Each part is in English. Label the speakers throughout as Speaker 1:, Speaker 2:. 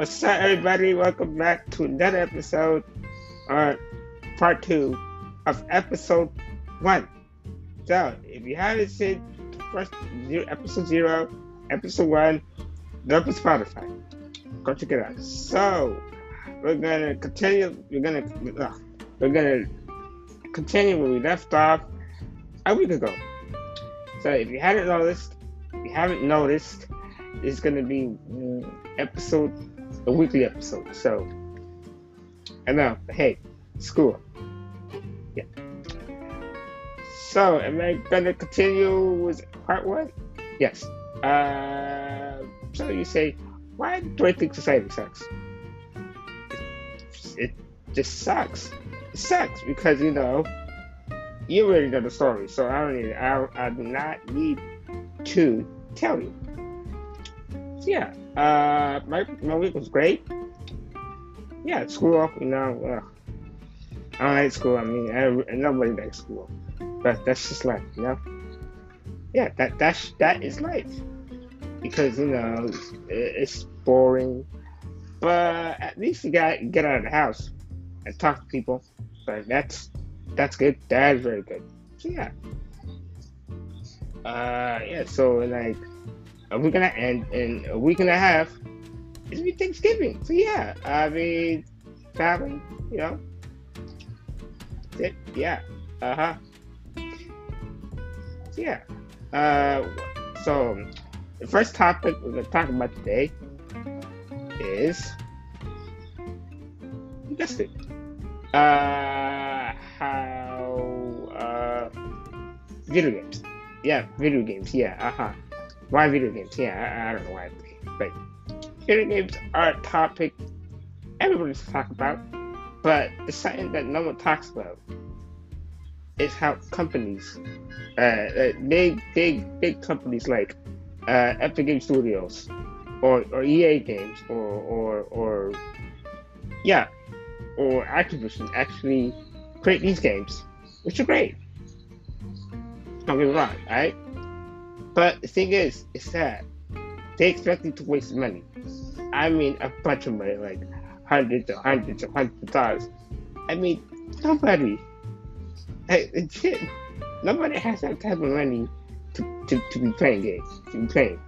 Speaker 1: What's up, everybody? Welcome back to another episode, or part two of episode one. So, if you haven't seen first zero, episode zero, episode one, go to Spotify. Go check it out. So, we're gonna continue. We're gonna uh, we're gonna continue where we left off a week ago. So, if you haven't noticed, if you haven't noticed, it's gonna be mm, episode a weekly episode. So, I know, hey, school. Yeah. So, am I gonna continue with part one? Yes. Uh, so you say, why do I think society sucks? It, it just sucks. It sucks because you know you already know the story, so I don't need. I, I do not need to tell you. So yeah, uh, my my week was great. Yeah, school, you know, uh, I don't like school. I mean, I, nobody likes school, but that's just life, you know. Yeah, that that's that is life because you know it's boring, but at least you got get out of the house and talk to people. But that's that's good. That is very good. So yeah. Uh, yeah. So like a week and a, and in a week and a half, it's be Thanksgiving. So yeah, I mean, family, you know. It, yeah. Uh huh. So, yeah. Uh, so the first topic we're gonna talk about today is you guessed it. Uh, how uh, video games. Yeah, video games. Yeah. Uh huh. Why video games? Yeah, I, I don't know why, but video games are a topic everybody's talk about, but it's something that no one talks about. Is how companies, uh, uh, big, big, big companies like uh, Epic Game Studios, or, or EA Games, or, or, or yeah, or Activision actually create these games, which are great. Don't get me wrong, right? But the thing is, is that they expect you to waste money. I mean, a bunch of money, like hundreds or hundreds or hundreds of dollars. I mean, nobody, shit, nobody has that type of money to, to, to be playing games, to be playing.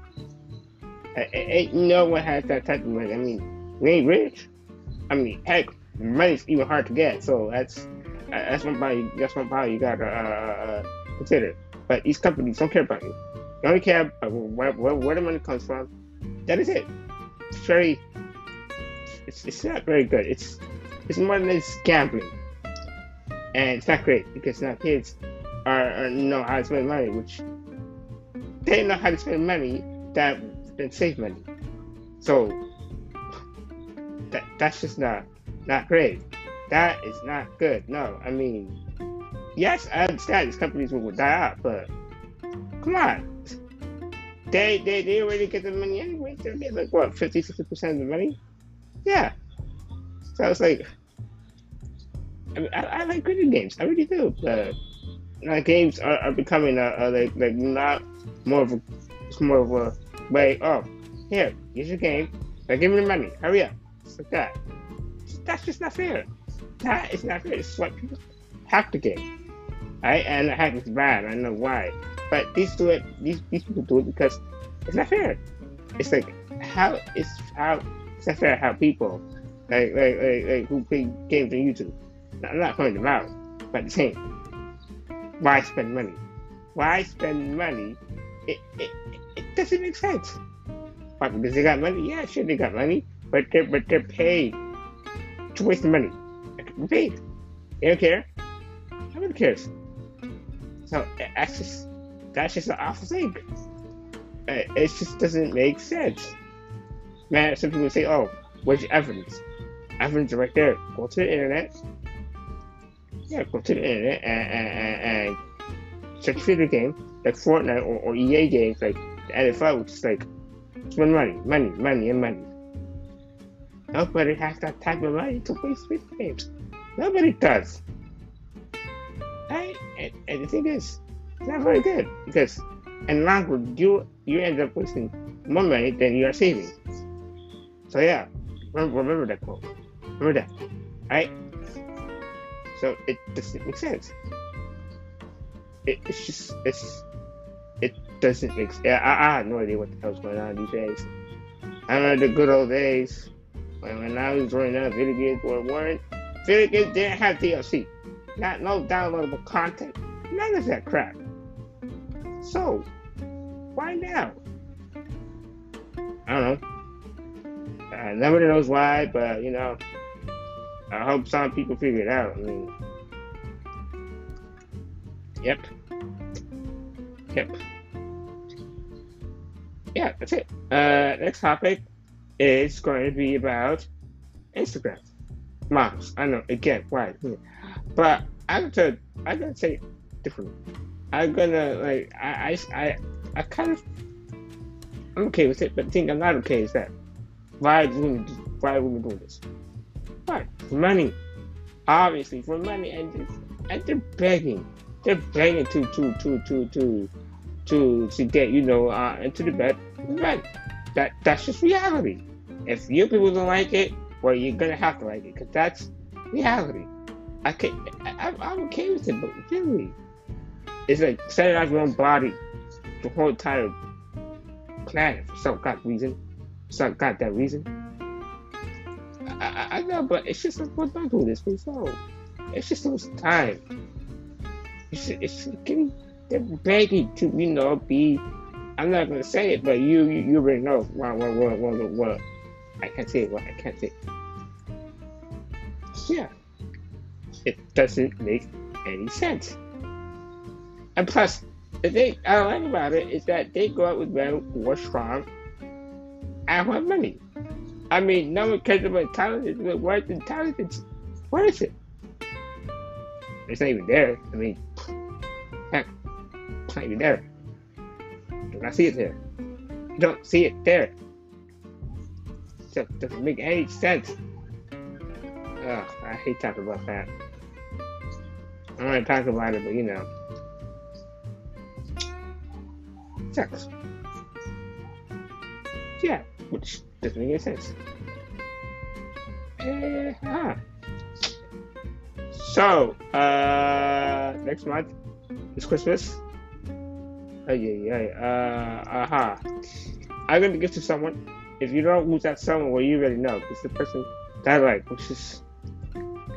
Speaker 1: Ain't no one has that type of money. I mean, we ain't rich. I mean, heck, money's even hard to get. So that's that's one part. That's one part you gotta uh, uh, consider. But these companies don't care about you. You only care about where, where, where the money comes from. That is it. It's very. It's, it's not very good. It's it's more than it's gambling, and it's not great because now kids are, are know how to spend money, which they know how to spend money that then save money. So that that's just not not great. That is not good. No, I mean, yes, I understand these companies will die out, but come on, they they they already get the money anyway. They get like what 50 60 percent of the money. Yeah. So I was like, I, mean, I, I like video games. I really do. But like games are, are becoming uh, a, a, like like not more of a it's more of a way. Oh, here, here's your game. Now give me the money. Hurry up. It's like that. That's just not fair. That is not fair. It's what people hack the game. Right? And the hack is bad. I know why. But these do it. These these people do it because it's not fair. It's like how it's how it's not fair how people like like like, like who play games on YouTube. I'm not pointing them out, but the same. Why spend money? Why spend money? It it, it doesn't make sense. Why? Because they got money? Yeah, sure they got money, but they're but they're paid to waste money. They're paid. They don't care. Nobody cares. So that's just that's just an awful thing. It just doesn't make sense. Man, some people say, oh, where's evidence? Evidence right there. Go to the internet. Yeah, go to the internet and, and, and, and search for the game, like Fortnite or, or EA games, like the NFL, which is like spend money, money, money, and money. Nobody has that type of money to waste with games. Nobody does. Right? And, and the thing is, not very good because in run you you end up wasting more money than you are saving. So yeah, Remember, that quote. Remember that. right? So it doesn't make sense. It, it's just, it's, it doesn't make sense. I, I have no idea what the hell's going on these days. I remember the good old days when, when I was growing up, video games were weren't, video games didn't have DLC. Not no downloadable content. None of that crap. So, why now? I don't know. Uh, nobody knows why, but you know, I hope some people figure it out. I mean, yep, yep, yeah. That's it. Uh, next topic is going to be about Instagram. Moms, I know again why, but I'm gonna I'm gonna say different. I'm gonna like I I I, I kind of I'm okay with it, but the thing I'm not okay is that why women why women doing this? Why? For money. Obviously for money and and they're begging. They're begging to to to to to to to get, you know, uh into the bed. But that that's just reality. If you people don't like it, well you're gonna have to like it, because that's reality. I can I, I'm okay with it, but really it's like setting out your own body the whole entire planet for some god reason. Some goddamn reason. I, I, I know, but it's just like, well, don't do this, please. No. It's just lose time. It's, it's getting, they're begging to, you know, be, I'm not to say it, but you, you, you already know what, what, what, what, what, I can't say what I can't say. Yeah. It doesn't make any sense. And plus, the thing I like about it is that they go out with are strong and have money. I mean, no one cares about talent, but where's the talent? Where is it? It's not even there. I mean, it's not even there. You don't see it there. You don't see it there. So it doesn't make any sense. Ugh, I hate talking about that. I don't want to talk about it, but you know. Sex. Yeah, which doesn't make any sense. Uh, huh. So, uh, next month is Christmas. Oh, yeah, yeah. Uh, aha. Uh-huh. I'm gonna give to someone. If you don't know who's that someone, well, you already know. It's the person that I like, which is.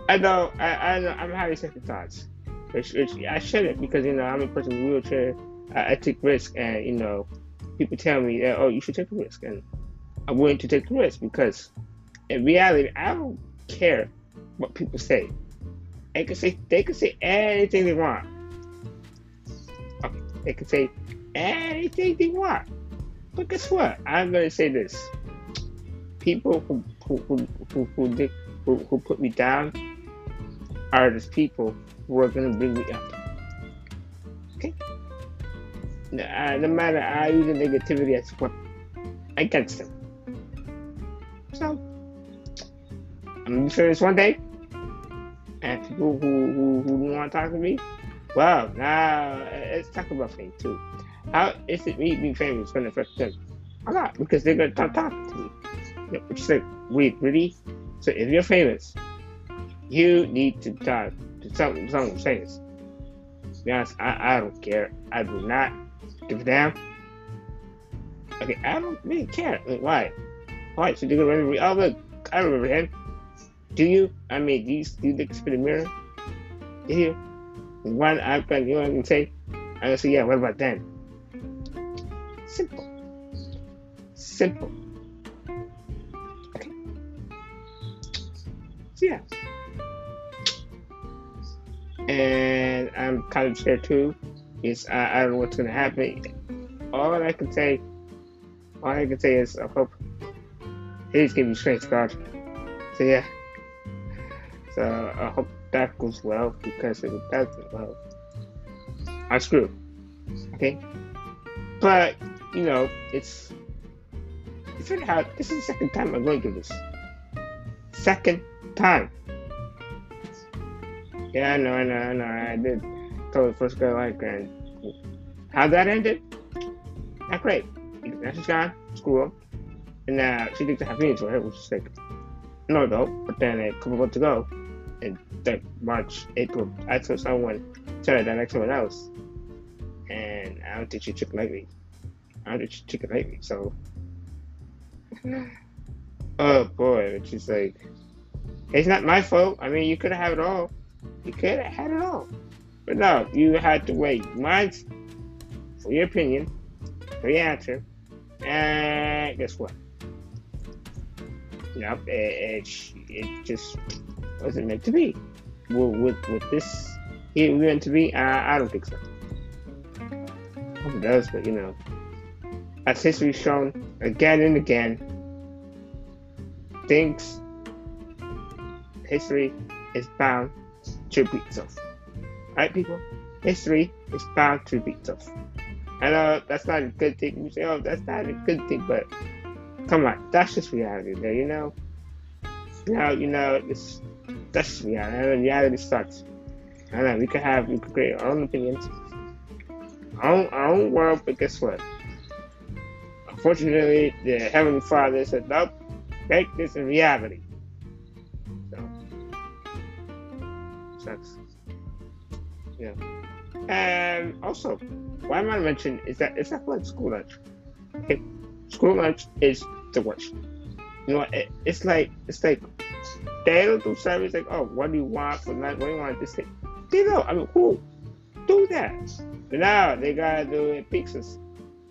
Speaker 1: I know, I, I know, I'm having second thoughts. Which, which I shouldn't because, you know, I'm a person in a wheelchair I, I take risk, and you know, people tell me that oh, you should take a risk, and I'm willing to take the risk because in reality, I don't care what people say. They can say they can say anything they want. Okay, they can say anything they want. But guess what? I'm gonna say this: people who who who who, who, who, who put me down are those people who are gonna bring me up. Uh, no matter I use the negativity as what against them. So I'm sure this one day, and people who who, who want to talk to me, well, now let's talk about fame too. How is it me being famous going to affect them? A lot because they're going to talk, talk to me. You which is like, wait, really? So if you're famous, you need to talk to someone, someone famous. To be honest, I, I don't care. I do not Damn. Okay, I don't really care. Like, why? Why? So gonna remember? Oh look, I remember him. Do you? I mean, do you, do you look in the mirror? Do you? One iPad, you know what I can say? I'm gonna say, yeah. What about them? Simple. Simple. Okay. So yeah. And I'm kind of scared too is I, I don't know what's gonna happen. All I can say, all I can say is I hope he's giving me strength, God. So yeah. So I hope that goes well because if it doesn't, well, I screw. Okay. But you know, it's it's really hard. This is the second time I'm going through this. Second time. Yeah, I know, I know, I know. I did told the first girl like, and how that ended, not great. Now she's gone, school, and now she thinks I have feelings for her, which is like, no no. but then a couple months ago, in like March, April, I saw someone her that like someone else, and I don't think she took lightly. I don't think she took it lightly. So, oh boy, it's just like it's not my fault. I mean, you could have had it all. You could have had it all, but no, you had to wait months for your opinion, for your answer, and guess what? Yep, it, it, it just wasn't meant to be. Well, with with this, it meant to be. I, I don't think so. Hope it does, but you know, as history's shown again and again, things, history is bound to repeat itself. Right, people? History is bound to repeat itself. I know that's not a good thing. You say, oh, that's not a good thing, but come on, that's just reality there, you know? Now, you know, it's, that's reality. And reality sucks. I know, we could have, we could create our own opinions, our own, our own world, but guess what? Unfortunately, the Heavenly Father said, nope, make this a reality. So, sucks. Yeah. And also, what I might mention is that it's not like school lunch. Okay? School lunch is the worst. You know, it, it's like it's like they don't do service like, oh, what do you want for lunch? What do you want this thing? They don't. I mean, who do that? But now they gotta do it pizzas,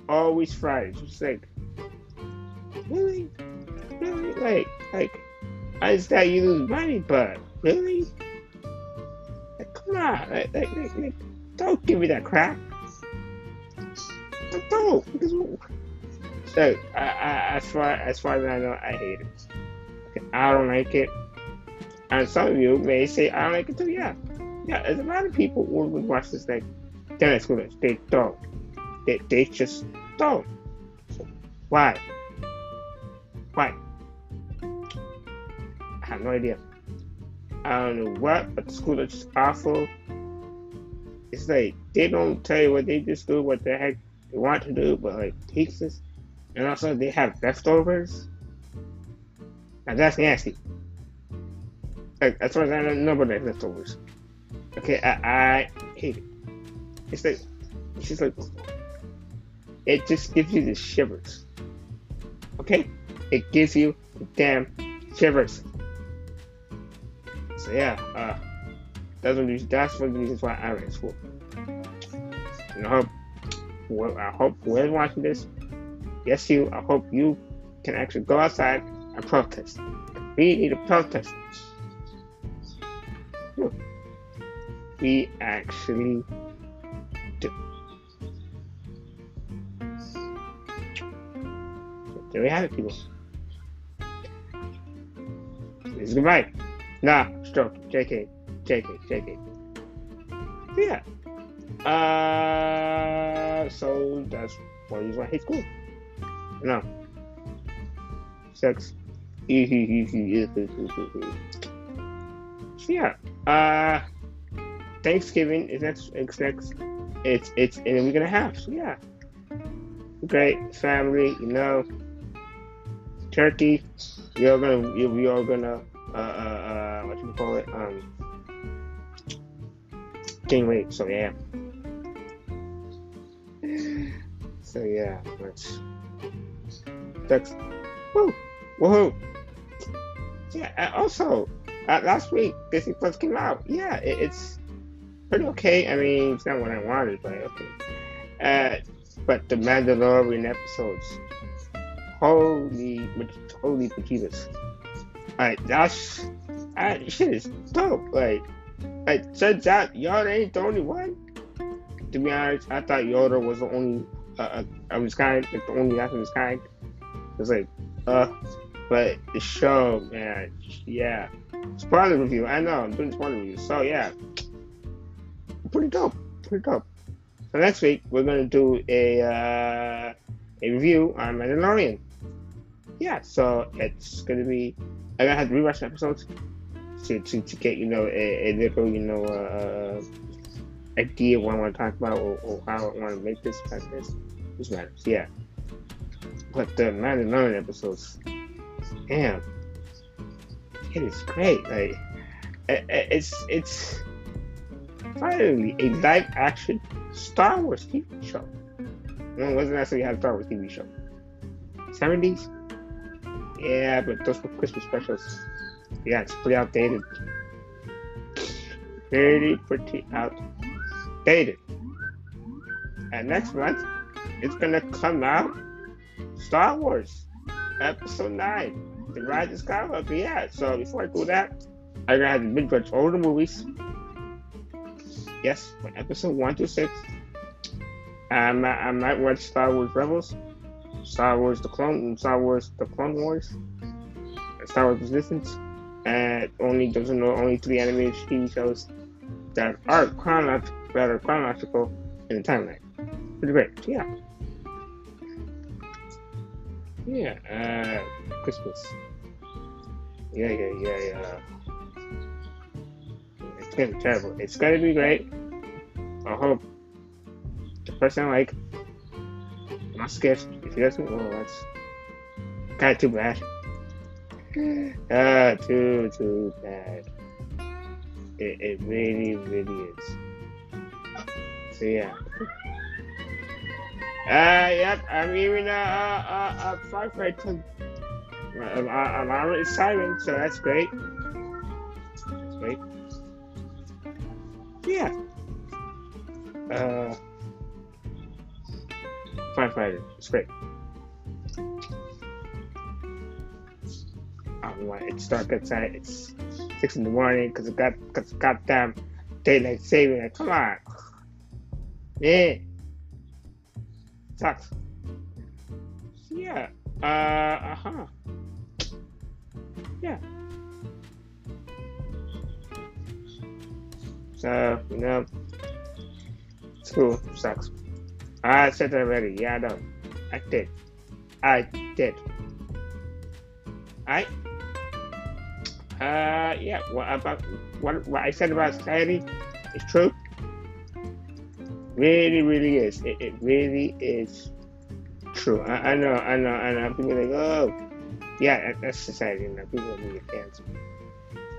Speaker 1: always fries. It's like, really, really, like, like, I understand you lose money, but really, like, come on, like, like, like, like don't give me that crap. Don't. So, I, I, as far as far as I know, I hate it. I don't like it. And some of you may say I don't like it too. Yeah, yeah. There's a lot of people who would watch this like they're schoolers. They don't. They, they just don't. Why? Why? I have no idea. I don't know what, but the school is just awful it's like they don't tell you what they just do, what the heck they want to do, but like pizzas, and also they have leftovers, and that's nasty. Like as far as I know, nobody has leftovers. Okay, I, I hate it. It's like it's just like it just gives you the shivers. Okay, it gives you the damn shivers. So yeah, uh. That's one. That's of the reasons why I to school. And I hope, well, I hope whoever's watching this, yes, you. I hope you can actually go outside and protest. We need to protest. We actually do. there we have it, people. Is goodbye. Nah, stroke. JK. JK, JK. Yeah. Uh, so that's one reason I hate school. No. Sex. so yeah. Uh, Thanksgiving is next. It's next. It's it's and a half. So yeah. Great family, you know. Turkey. You're gonna. You're, are gonna. Uh, uh, uh, what you call it? Um gain weight. So yeah. So yeah, that's that's woo woohoo. Yeah. Also, uh, last week Disney Plus came out. Yeah, it, it's pretty okay. I mean, it's not what I wanted, but okay. Uh, but the Mandalorian episodes, holy, holy potatoes! Alright, that's uh, shit is dope. Like it turns out Yoda ain't the only one. To be honest, I thought Yoda was the only uh, uh of his kind, like the only of his kind. It's like, uh, but the show, man, yeah. Spoiler review, I know, I'm doing spoiler review. So yeah, pretty dope, pretty dope. So next week we're gonna do a uh, a review on Mandalorian. Yeah, so it's gonna be. I'm gonna have to rewatch episodes to, to, to get you know a, a little you know uh, idea what I want to talk about or, or how I want to make this podcast. This matters, yeah. But the Mandalorian episodes, damn, it is great. Like it's it's finally a live action Star Wars TV show. It wasn't necessarily a Star Wars TV show. 70s? Yeah, but those were Christmas specials. Yeah, it's pretty outdated. Pretty, um, pretty outdated. And next month, it's gonna come out Star Wars Episode 9, The Rise of Skywalker. Yeah, so before I do that, I'm gonna have to binge watch all the movies. Yes, from episode 1 to 6. Um, I might, I might watch Star Wars Rebels, Star Wars The Clone, Star Wars The Clone Wars, Star Wars Resistance, and only those are only three animated TV shows that are chronological, that chronological in the timeline. Pretty great, yeah. Yeah, uh, Christmas. Yeah, yeah, yeah, yeah. It's gonna be terrible. It's gonna be great. I hope the person like my sketch. If he doesn't, well, that's kind of too bad. Ah, too, too bad. It, it really, really is. So yeah. Uh, yep, I'm even a, a, a firefighter. I'm, I'm already siren, so that's great. That's great. Yeah. Uh, firefighter. It's great. I don't it's dark outside. It's six in the morning because it got cause goddamn daylight saving. Like, come on. Yeah. Sucks. Yeah. Uh, uh huh. Yeah. So, you know, school sucks. I said that already. Yeah, I know. I did. I did. I. Uh, yeah. What about what, what I said about society is true. Really, really is. It, it really is true. I, I, know, I know, I know. People like, oh, yeah, that's society. You know, people are really fans.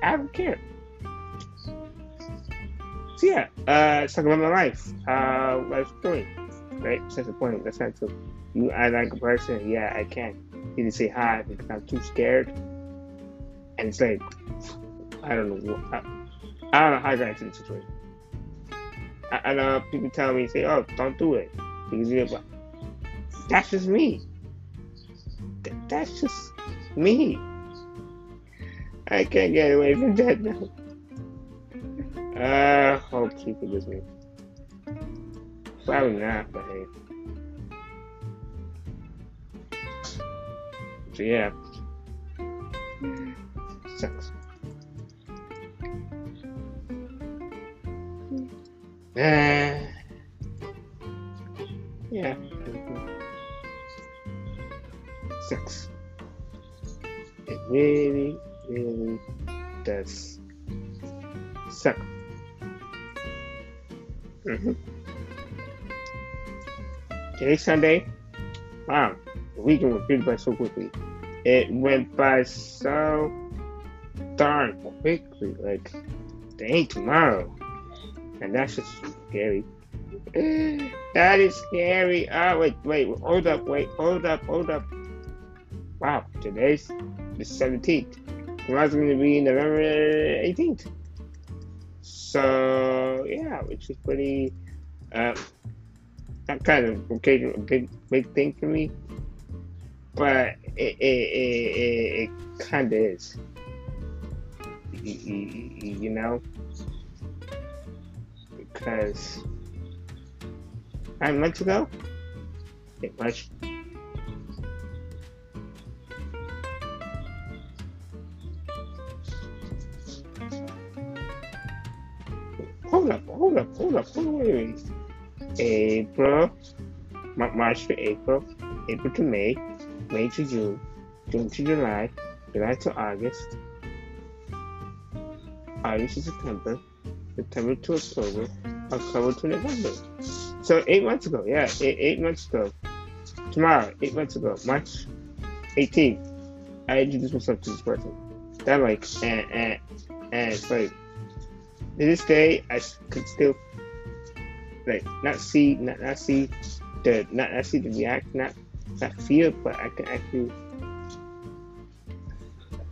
Speaker 1: I don't care. So yeah, uh, let's talk about my life. Uh, life's doing, right? That's the point. That's not true. You, I like a person. Yeah, I can't even say hi because I'm too scared. And it's like, I don't know. I, I don't know how got into the situation. I, I know people tell me, say, oh, don't do it. Because you're, but that's just me. Th- that's just me. I can't get away from that now. I uh, hope she forgives me. Probably not, but hey. So yeah. Sucks. Uh, yeah. Sucks. It really, really does suck. Mm-hmm. Today's Sunday. Wow, the weekend went by so quickly. It went by so darn quickly. Like, they ain't tomorrow. And that's just scary. that is scary. Oh, wait, wait, hold up, wait, hold up, hold up. Wow, today's the 17th. Tomorrow's going to be November 18th. So, yeah, which is pretty, uh, that kind of occasion, a big, big thing for me. But it, it, it, it, it kind of is. You, know? because nine months ago, it was. Hold up, hold up, hold up, hold up, April, March to April, April to May, May to June, June to July, July to August, August to September, September to October, October to November. So eight months ago, yeah, eight, eight months ago. Tomorrow, eight months ago, March 18th, I introduced myself to this person. that like and and and it's like to this day I could still like not see not not see the not not see the react not not feel but I can actually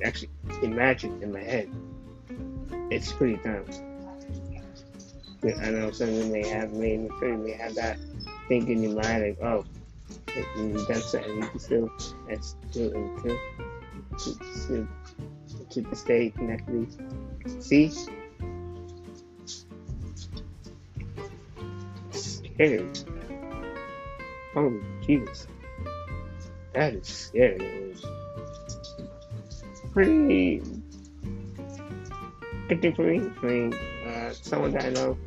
Speaker 1: actually imagine in my head. It's pretty dumb. I know some you may have may, you may have that thing in your mind like oh you've done something you can still and still until to, to, to day can see scary. Oh Jesus. That is scary. Pretty for me. I mean, uh, someone that I know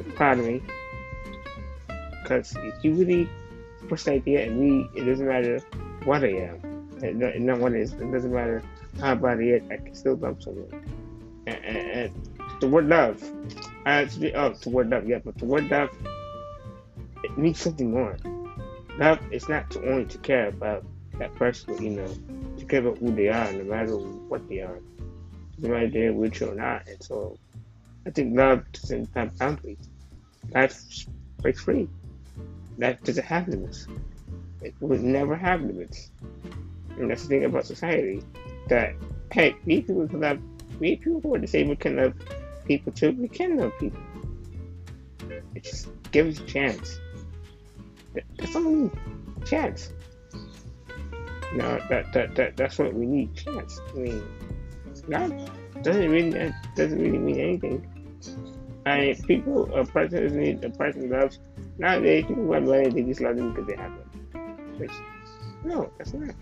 Speaker 1: is proud of me. Because if you really push the idea and me, it doesn't matter what I am. It, not it is. It doesn't matter how bad I am. I can still love someone. And, and, and the word love, I actually, oh, the word love, yeah, but the word love, it means something more. Love is not to only to care about that person, you know, to care about who they are, no matter what they are, no matter they're rich or not. And so, I think love doesn't have boundaries. Life breaks free. Life doesn't have limits. It would never have limits. And that's the thing about society. That hey, we people can love we people who are disabled can love people too. We can love people. It just gives a chance. That's only chance. You know, that, that, that that's what we need, chance. I mean, that doesn't really that doesn't really mean anything. I mean, people a person doesn't need a person loves nowadays people want money they just love them because they have them. Which no, that's not.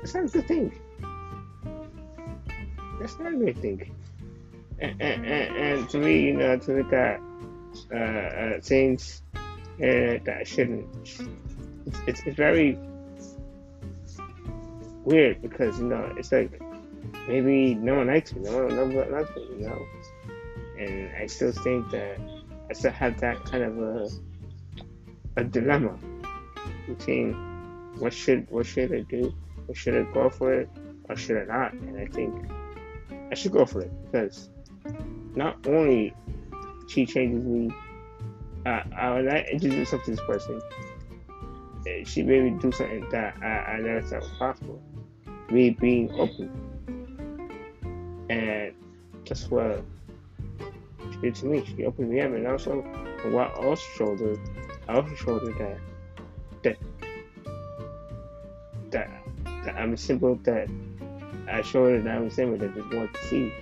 Speaker 1: That's not a good thing. That's not a good thing. And, and, and, and to me, you know, to look at uh, uh, things uh, that shouldn't. It's, it's, it's very weird because you know it's like maybe no one likes me, no one, no one loves me, you know. And I still think that I still have that kind of a a dilemma between what should what should I do, or should I go for it, or should I not? And I think I should go for it because not only she changes me uh, I would like introduce something to this person. She made me do something that I, I never thought was possible. Me being open. And that's what she did to me. She opened me up and also what I also showed her I also showed her that that that, that I'm a symbol that I showed her that I'm symbol that just wanted to see.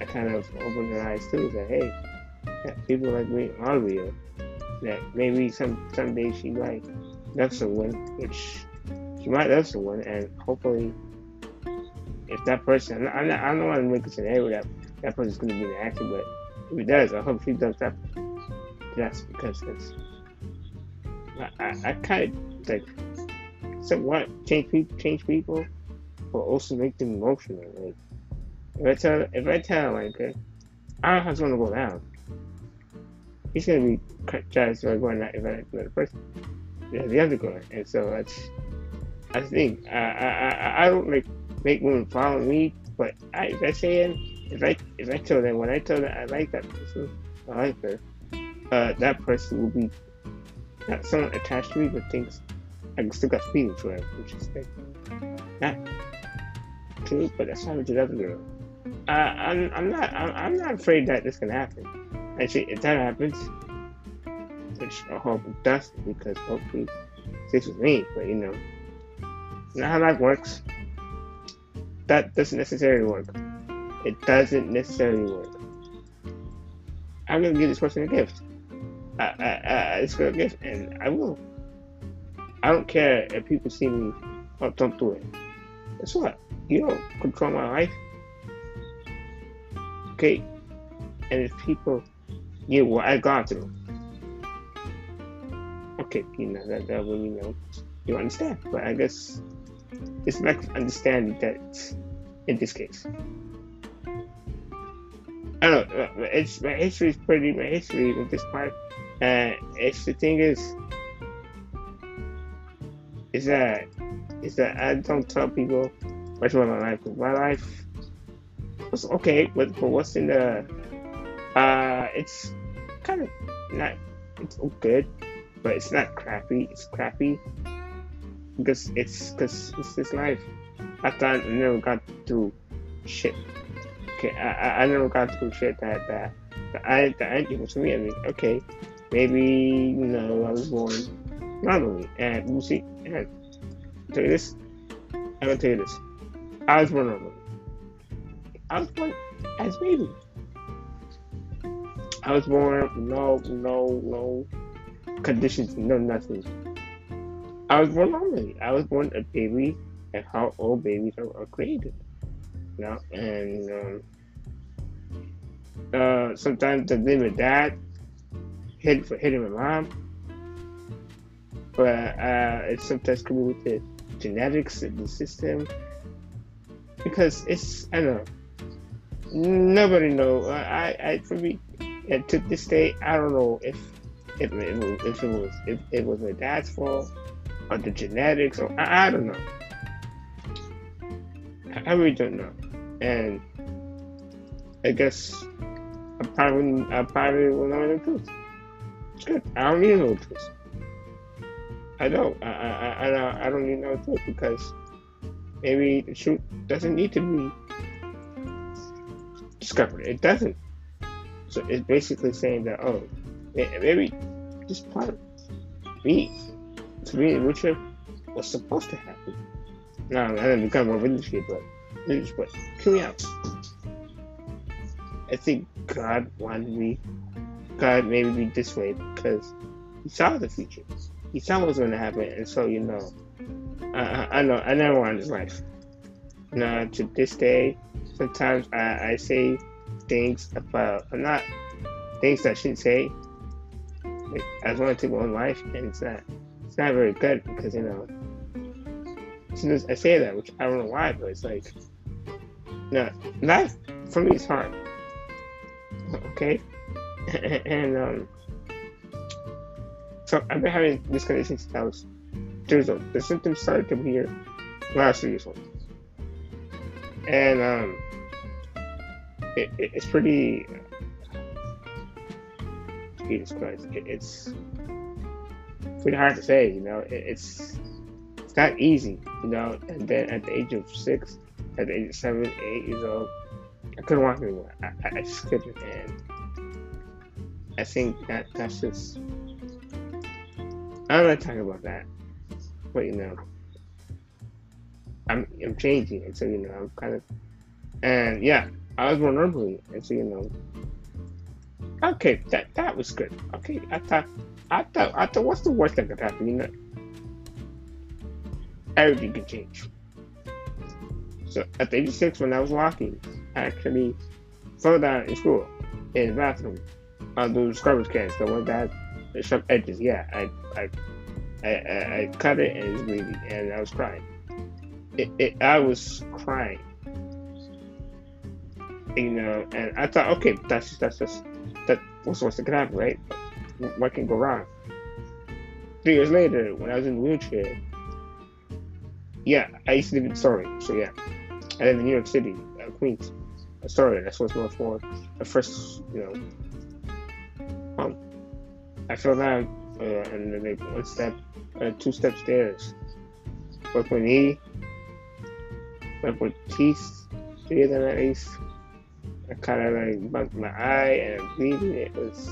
Speaker 1: I kind of opened her eyes too that hey people like me are real. That maybe some someday she might love someone, which she might love someone, and hopefully, if that person, I'm not, I don't want to make a scenario that that person's going to be the action, but if it does, I hope he does that. That's because that's I, I, I kind of like somewhat change people, change people, but also make them emotional. Like if I tell, if I tell like, uh, I don't know how it's gonna go down he's gonna be charged for going that event with the person. The other guy. And so that's I think I I I don't like make women follow me, but I if I say it, if I if I tell them when I tell them I like that person, I like her, uh, that person will be not someone attached to me, but thinks I still got feelings for her, which is like not true, but that's not what the girl. Uh, I'm I'm not I'm, I'm not afraid that this can happen. Actually, if that happens, which I hope it does, because hopefully this is me, but you know, not how life works. That doesn't necessarily work. It doesn't necessarily work. I'm gonna give this person a gift. I, I, I, it's a gift, and I will. I don't care if people see me. Oh, don't do it. Guess what? You don't control my life. Okay? And if people get what I got through. Okay, you know that that will you know you understand, but I guess it's not understanding that in this case. I don't know. It's my history is pretty my history with this part. And uh, it's the thing is, is that is that I don't tell people Which one my life? My life was okay, but but what's in the? Uh, it's kind of not. It's good, but it's not crappy. It's crappy because it's because it's this life. I thought I never got through shit. Okay, I, I, never got through shit that that the I the ending was me. I mean, okay, maybe you know I was born normally, and see, and tell you this. I'm gonna tell you this. I was born normally. I was born as baby. I was born no no no conditions, no nothing. I was born normally. I was born a baby, and how all babies are, are created. You know, and um, uh, sometimes the blame my dad, hit for hitting my mom, but uh, it's sometimes be with the genetics of the system because it's I don't know. Nobody know. I I for me, and to this day, I don't know if if it was if it was if it was my dad's fault or the genetics or I, I don't know. I really don't know, and I guess I probably I probably will know the truth. It's good. I don't need know the truth. I don't. I I I don't, I don't need know the truth because maybe the truth doesn't need to be discovered. It doesn't. So it's basically saying that oh, maybe this part me, to me, which was supposed to happen. Now I didn't become more religious, but but hear me out. I think God wanted me, God made me this way because He saw the future. He saw what was going to happen, and so you know, I, I know I never wanted this life. Now to this day, sometimes I, I say things about not things that I shouldn't say. I just want to take my own life, and it's not it's not very good because you know. As soon as I say that, which I don't know why, but it's like, no, life for me is hard okay? and um, so I've been having this condition since I was years old. The symptoms started to appear was three years old, and um, it, it, it's pretty. Jesus Christ, it, it's pretty hard to say. You know, it's it's not easy. You know, and then at the age of six, at the age of seven, eight years old, I couldn't walk anymore. I, I, just couldn't, and I think that that's just. I'm not talking about that, but you know, I'm I'm changing, and so you know, I'm kind of, and yeah, I was normally, and so you know, okay, that that was good. Okay, I thought, I thought, I thought, what's the worst that could happen? You know, everything could change. So at the age of six, when I was walking, I actually fell down in school in the bathroom on those garbage cans, the one that had sharp edges. Yeah, I I I, I, cut it and it's bleeding, and I was crying. It, it, I was crying, you know, and I thought, okay, that's just, that's just that what's what's gonna happen, right? What can go wrong? Three years later, when I was in the wheelchair, yeah, I used to live in Astoria, so yeah, I live in New York City, uh, Queens. Sorry, that's what's most for. The first, you know, um, I fell down uh, and then like one step, uh, two step stairs. Broke my knee, broke my teeth, three of them at least. I kind of like bumped my eye and bleeding. It was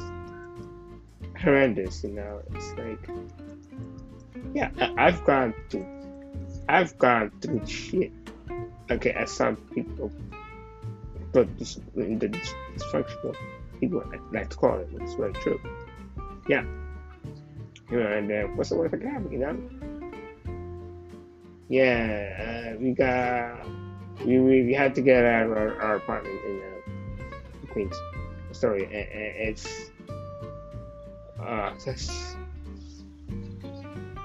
Speaker 1: horrendous, you know. It's like, yeah, I've gone through, I've gone through shit. Okay, as some people but this, the dysfunctional people like to call it, is very true. Yeah. You know, and uh, what's the word for that, you know? Yeah, uh, we got, we, we, we had to get out of our, our apartment in uh, Queens. Sorry, and, and it's, uh, that's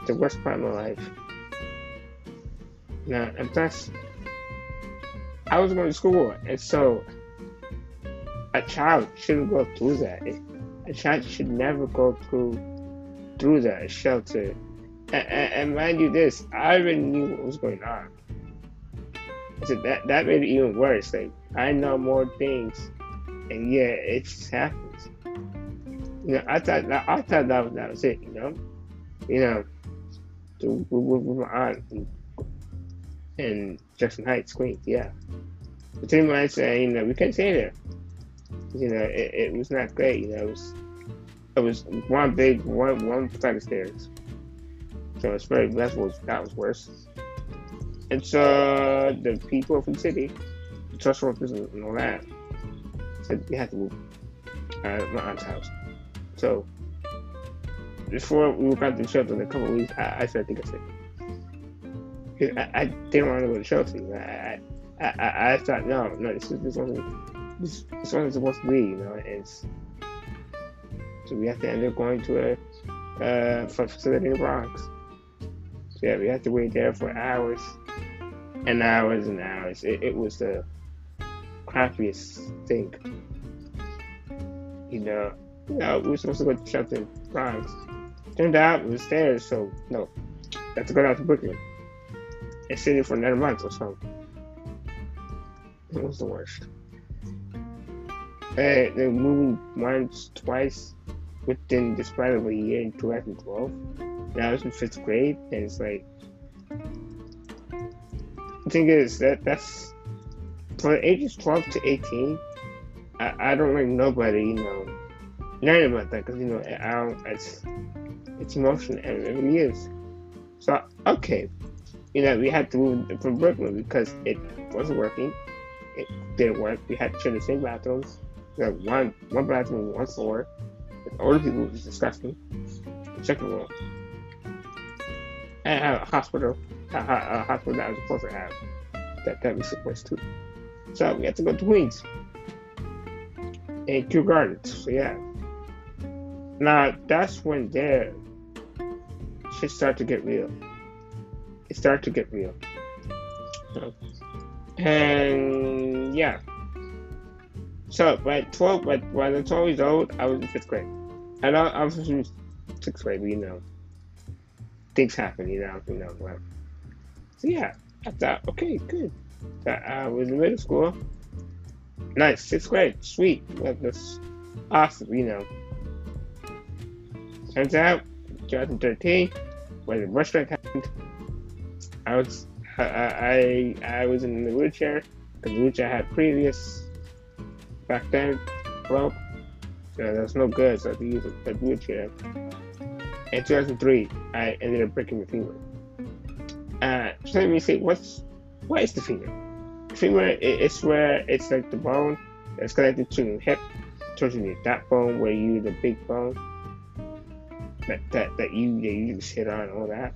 Speaker 1: the worst part of my life. Now, and that's I was going to school, and so a child shouldn't go through that. A child should never go through through that shelter. And, and, and mind you, this I already knew what was going on. So that that made it even worse. Like I know more things, and yeah, it's happens. You know, I thought that, I thought that was, that was it. You know, you know, with, with my aunt and, and Jackson Heights, Queens. Yeah, but then my said, you know, we can't stay there. You know, it, it was not great. You know, it was it was one big one one flight of stairs. So it's very that was that was worse. And so the people from the city, the trust workers and all that, said we had to move uh, my aunt's house. So before we moved out to shelter in a couple weeks, I, I started thinking sick. I, I didn't want to go to shelter. I, I, I, I thought, no, no, this, is, this wasn't this, this wasn't supposed to be, you know. And so we have to end up going to a uh, facility in the Bronx. So yeah, we had to wait there for hours and hours and hours. It, it was the crappiest thing. You know, know, we were supposed to go to in Bronx. Turned out it was stairs, so no. Had to go down to Brooklyn and sit there for another month or so. It was the worst. And they moved once, twice within the span of a year in 2012. And I was in fifth grade, and it's like the thing is that that's for ages 12 to 18. I, I don't like nobody, you know, learn about that because you know I it's it's emotional and it really is. So okay, you know we had to move from Brooklyn because it wasn't working. It didn't work. We had to share the same bathrooms. We had one one bathroom, one floor. With older people was disgusting. The second floor. And a hospital, a, a, hospital that I was supposed to have that that we supposed to. So we had to go to Queens and Kew Gardens. So yeah. Now that's when there shit started to get real. It started to get real. And yeah. So by twelve by by the twelve years old I was in fifth grade. And I, I was in sixth grade, you know. Things happen, you know, you know, well. So yeah, I thought, okay, good. That I was in middle school. Nice, sixth grade, sweet. like That's awesome, you know. Turns out, 2013, when the restaurant happened, I was I I, I was in the wheelchair the wheelchair had previous back then broke. So that's no good, so I had to use a, wheelchair. In 2003, I ended up breaking my femur. Uh, so let me see, what's what is the femur? The femur is where it's like the bone that's connected to your hip, towards your that bone where you the big bone that that, that you that you sit on all that.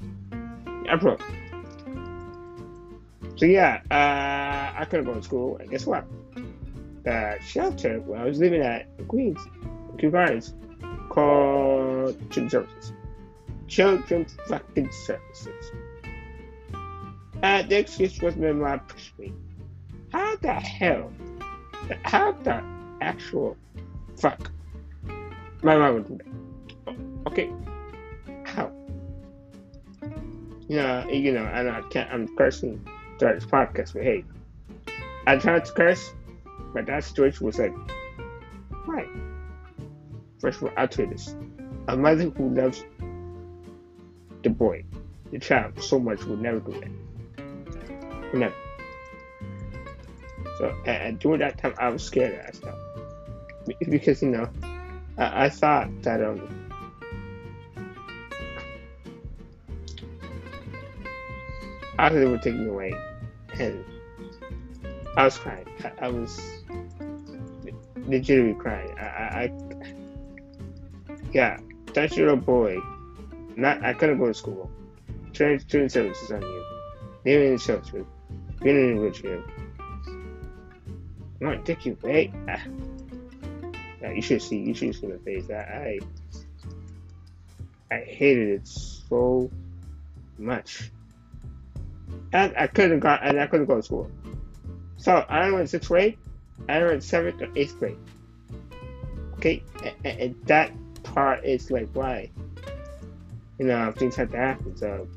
Speaker 1: I broke. So yeah, uh, I couldn't go to school, and guess what? The shelter where I was living at in Queens, Kew Gardens, called Children's Services. Children's fucking Services. Uh, the excuse was my mom pushed me. How the hell? How the actual fuck? My mom would do that. Okay. How? Yeah, you know, and I can't, I'm cursing throughout this podcast, but hey, I tried to curse, but that situation was like, right. First of all, I'll tell you this. A mother who loves the boy, the child, so much would never do that. Never. So, and during that time, I was scared of that stuff. Because, you know, I, I thought that, um, after they were taking away, and I was crying. I, I was legitimately crying. I, I, I yeah, that year old boy, not I couldn't go to school. Training student services on you. Living in the shelter. Being in a wheelchair. Want take you away. Ah. Yeah, you should see. You should see my face. I, I, I hated it so much and I couldn't go and I couldn't go to school. So I went sixth grade, I went seventh or eighth grade. Okay, and, and that part is like why you know things had to happen. So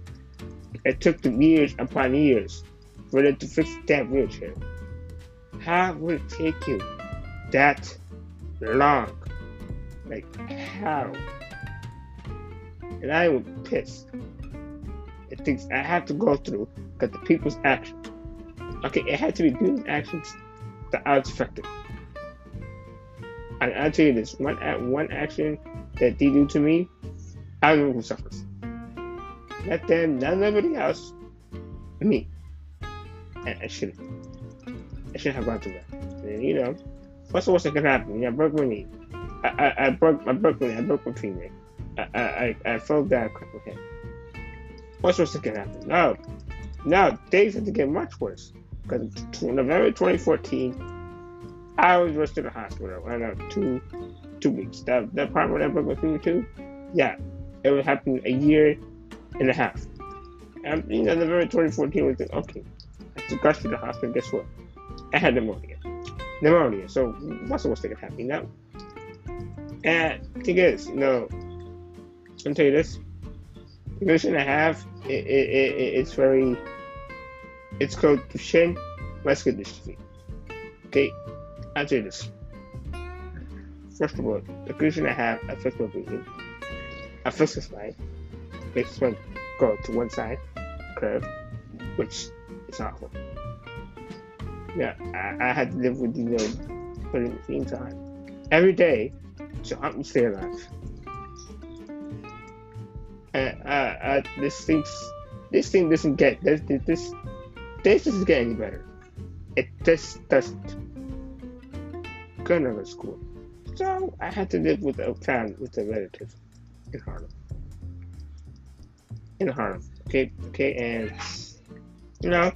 Speaker 1: it took the years upon years for them to fix that wheelchair. How would it take you that long? Like, how? And I was pissed. It thinks I have to go through because the people's actions. Okay, it had to be people's actions that I was affected. And I'll tell you this one, one action that they do to me, I know who suffers. Not them, not nobody else, me. And I shouldn't. I shouldn't have gone through that. And, you know, what's the worst that could happen? Yeah, I broke my knee. I, I, I broke I broke my. I broke my femur. I, I, I fell down quickly. What's the worst that could happen? No. No, things had to get much worse. Because in November 2014, I was rushed to the hospital. I know, two two weeks. That that part where I broke my too? Yeah. It would happen a year and a half. And you know, November 2014 was like, okay. I took us to the hospital, guess what? I had pneumonia. Pneumonia. So what's the worst that could happen? Know? And thing is, you know, I'll tell you this. The condition I have, it, it, it, it's very, it's called Duchenne muscular dystrophy. Okay, I'll you this. First of all, the condition I have affects my breathing, affects my spine, makes my go to one side, curve, which is awful. Yeah, I, I had to live with you know, the same time every day help me stay alive. And this thing, this thing doesn't get this this this doesn't get any better. It just doesn't. Go to school, so I had to live with a family with a relative in Harlem. In Harlem, okay, okay, and you know,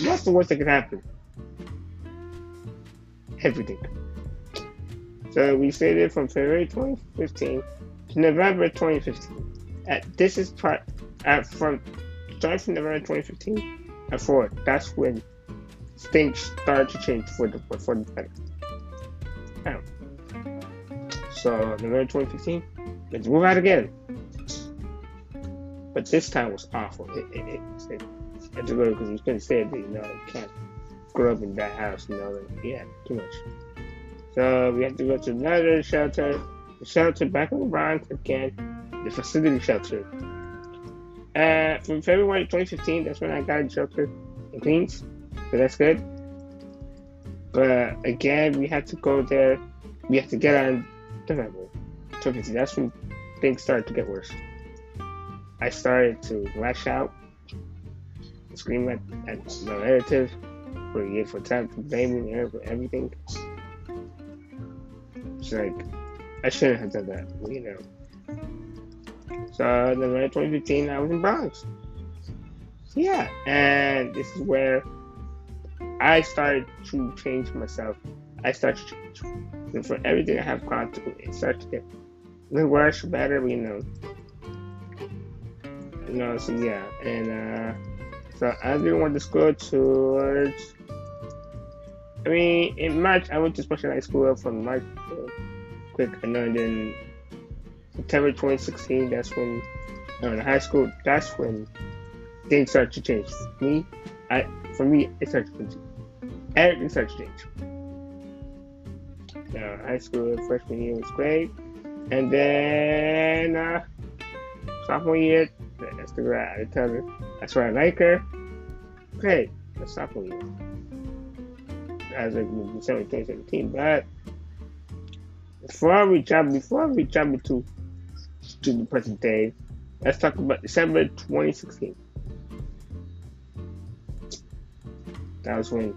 Speaker 1: what's the worst that could happen? Everything. So we stayed there from February 2015 to November 2015. This is part at, from starting from November 2015 and forward. That's when things started to change for the for the better. Now, so November 2015, let's move out again. But this time was awful. It, it, it, it, it's good because you couldn't stay there. You know, you can't grow up in that house. You know, yeah, too much. So we have to go to another shelter, the shelter back in the Bronx again, the facility shelter. Uh, from February 2015, that's when I got a shelter in Queens, so that's good. But again, we had to go there. We had to get on November 2015. That's when things started to get worse. I started to lash out, scream at, at my relative for a year for time blaming her for everything. It's like, I shouldn't have done that, you know. So, November 2015, I was in Bronx. Yeah, and this is where I started to change myself. I started to change. And for everything I have gone through, it started to get worse, better, you know. You know, so yeah, and uh, so I didn't want to go towards I mean, in March, I went to specialized school from March, uh, quick, and then September 2016, that's when, uh, in high school, that's when things started to change. Me, I, for me, it started to change. Everything started to change. Uh, high school freshman year was great, and then uh, sophomore year, that's the grad. I tell her that's where I like her. Great, the sophomore year as of December 2017. But before we jump, before we jump into to the present day, let's talk about December 2016. That was when.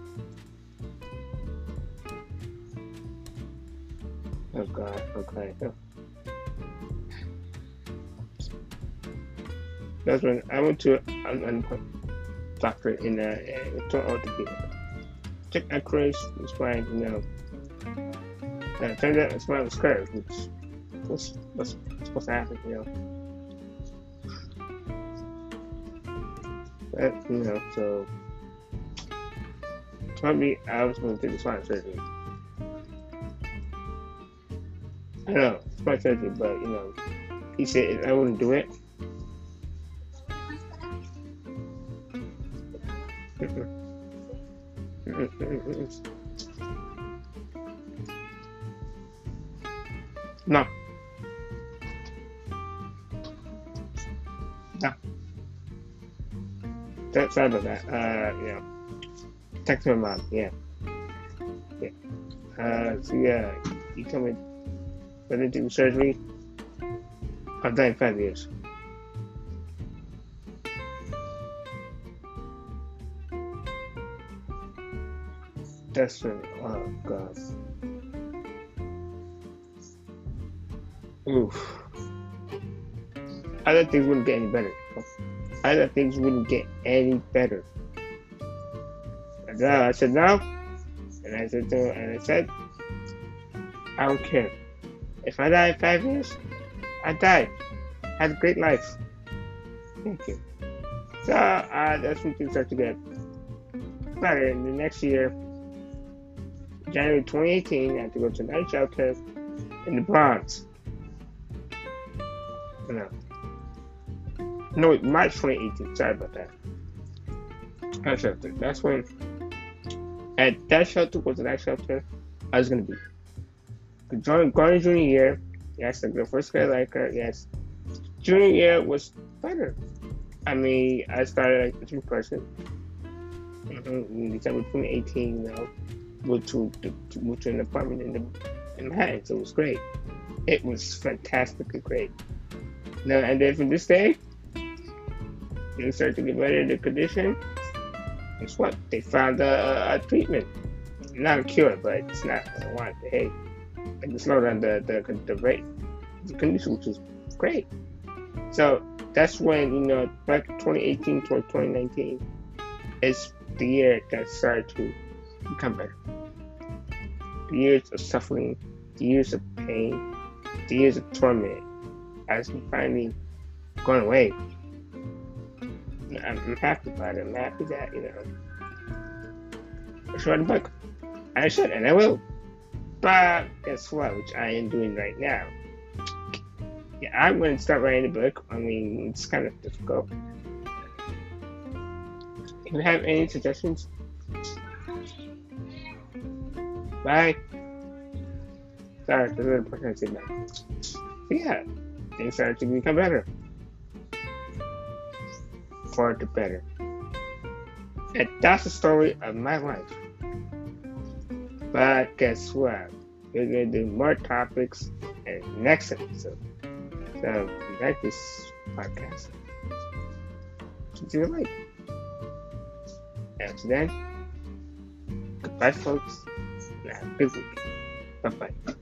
Speaker 1: Oh God. Okay. That's when I went to an, a doctor in uh, to orthopedic check X-rays, it's you know. And it turns out the spine was curved, which what's supposed to happen, you know. But, you know, so probably I was going to take the spine surgery. I know, spine surgery, but you know, he said I wouldn't do it. About that. Uh, know, text my mom. Yeah. Yeah. Uh, so yeah, you come in, whether do surgery. I've done five years. That's really, oh god. Oof. I thought things wouldn't get any better. I thought things wouldn't get any better. And I said no. And I said to and I said, I don't care. If I die in five years, I die. Had a great life. Thank you. So uh, that's when things start to get better. In the next year, January 2018, I had to go to night shelter in the Bronx. No. No, March 2018. Sorry about that. That shelter. That's when. At that shelter was the shelter I was gonna be. Going, going junior year, yes, like the first grade like her, yes. Junior year was better. I mean, I started like a person. Mm-hmm. In December 2018, you know, moved to, to moved to an apartment in the in Manhattan, so it was great. It was fantastically great. Now and then from this day, things started to get better in the condition. Guess what? They found a, a treatment, not a cure, but it's not what I want. Hey, I can slow down the the the rate, the condition, which is great. So that's when you know back 2018 towards 2019 is the year that started to become better. The years of suffering, the years of pain, the years of torment has finally gone away. I'm, happy about it. I'm happy that, you know, I should write a book. I should, and I will. But guess what? Which I am doing right now. Yeah, I'm going to start writing a book. I mean, it's kind of difficult. If you have any suggestions, bye. Sorry, there's another person I yeah, things started to become better. For the better. And that's the story of my life. But guess what? We're gonna do more topics in next episode. So like this podcast, consider like. Until then, goodbye folks, have a good week. Bye bye.